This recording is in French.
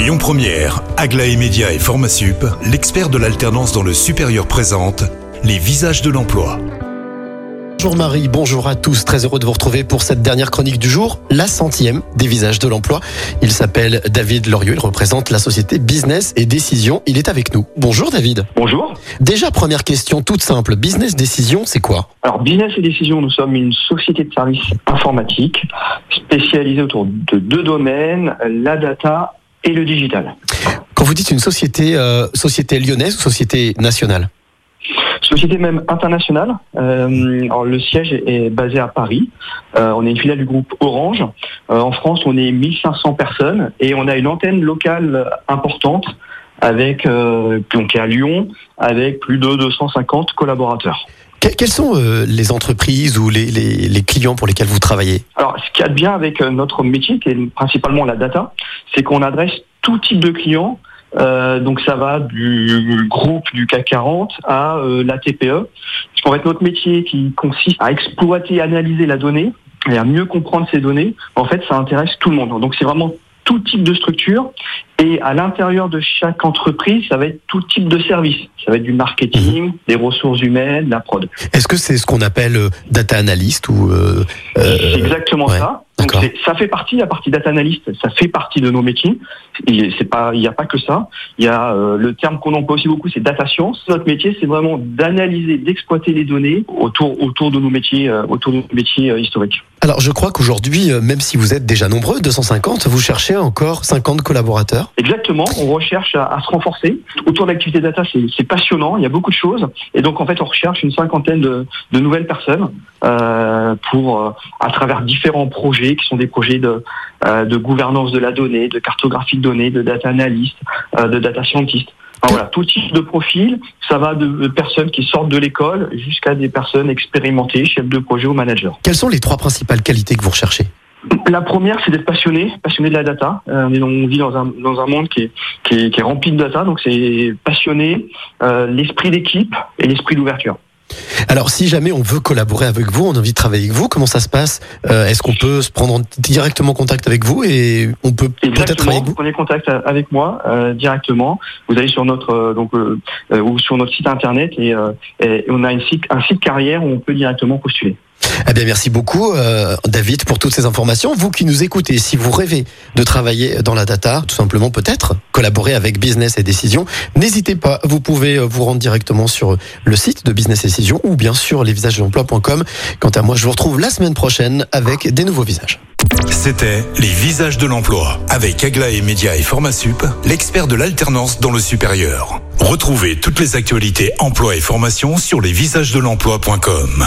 Lyon Première, Aglaé Média et Formasup, l'expert de l'alternance dans le supérieur présente les visages de l'emploi. Bonjour Marie, bonjour à tous. Très heureux de vous retrouver pour cette dernière chronique du jour, la centième des visages de l'emploi. Il s'appelle David Lorieux, il représente la société Business et Décision. Il est avec nous. Bonjour David. Bonjour. Déjà, première question toute simple. Business Décision, c'est quoi? Alors, Business et Décision, nous sommes une société de services informatiques spécialisée autour de deux domaines, la data et le digital. Quand vous dites une société, euh, société lyonnaise ou société nationale Société même internationale. Euh, alors, le siège est basé à Paris. Euh, on est une filiale du groupe Orange. Euh, en France, on est 1500 personnes et on a une antenne locale importante avec euh, donc à Lyon avec plus de 250 collaborateurs. Que- Quelles sont euh, les entreprises ou les, les- les clients pour lesquels vous travaillez? Alors, ce qu'il y a de bien avec euh, notre métier, qui est principalement la data, c'est qu'on adresse tout type de clients. Euh, donc ça va du groupe du CAC 40 à euh, la TPE. Puisqu'en fait notre métier qui consiste à exploiter, analyser la donnée et à mieux comprendre ces données, en fait ça intéresse tout le monde. Donc c'est vraiment tout type de structure et à l'intérieur de chaque entreprise, ça va être tout type de service. Ça va être du marketing, des ressources humaines, de la prod. Est-ce que c'est ce qu'on appelle euh, data analyst ou euh, euh, C'est exactement ouais, ça. Donc ça fait partie, la partie data analyst, ça fait partie de nos métiers. Il n'y a pas que ça. Il y a euh, le terme qu'on emploie aussi beaucoup, c'est data science. Notre métier, c'est vraiment d'analyser, d'exploiter les données autour autour de nos métiers, euh, autour de nos métiers euh, historiques. Alors je crois qu'aujourd'hui, euh, même si vous êtes déjà nombreux, 250, vous cherchez encore 50 collaborateurs. Exactement. On recherche à, à se renforcer autour de l'activité data. C'est passionnant. Il y a beaucoup de choses. Et donc en fait, on recherche une cinquantaine de, de nouvelles personnes euh, pour, euh, à travers différents projets qui sont des projets de, euh, de gouvernance de la donnée, de cartographie de données, de data analyst, euh, de data scientist. Voilà, tout type de profil, ça va de, personnes qui sortent de l'école jusqu'à des personnes expérimentées, chefs de projet ou managers. Quelles sont les trois principales qualités que vous recherchez? La première, c'est d'être passionné, passionné de la data. Euh, on, vit dans un, dans un monde qui est, qui, est, qui est rempli de data, donc c'est passionné, euh, l'esprit d'équipe et l'esprit d'ouverture. Alors, si jamais on veut collaborer avec vous, on a envie de travailler avec vous, comment ça se passe? Euh, Est-ce qu'on peut se prendre en- directement contact avec vous et on peut peut-être travailler avec vous? prenez contact avec moi euh, directement. Vous allez sur notre euh, donc euh, euh, ou sur notre site internet et, euh, et on a une site, un site carrière où on peut directement postuler. Eh bien, merci beaucoup, euh, David, pour toutes ces informations. Vous qui nous écoutez, si vous rêvez de travailler dans la data, tout simplement peut-être collaborer avec Business et Décision, n'hésitez pas. Vous pouvez euh, vous rendre directement sur le site de Business et Décision ou bien sûr lesvisagesdelemploi.com. Quant à moi, je vous retrouve la semaine prochaine avec des nouveaux visages. C'était les visages de l'emploi avec Aglaé Média et Formasup, l'expert de l'alternance dans le supérieur. Retrouvez toutes les actualités emploi et formation sur lesvisagesdelemploi.com.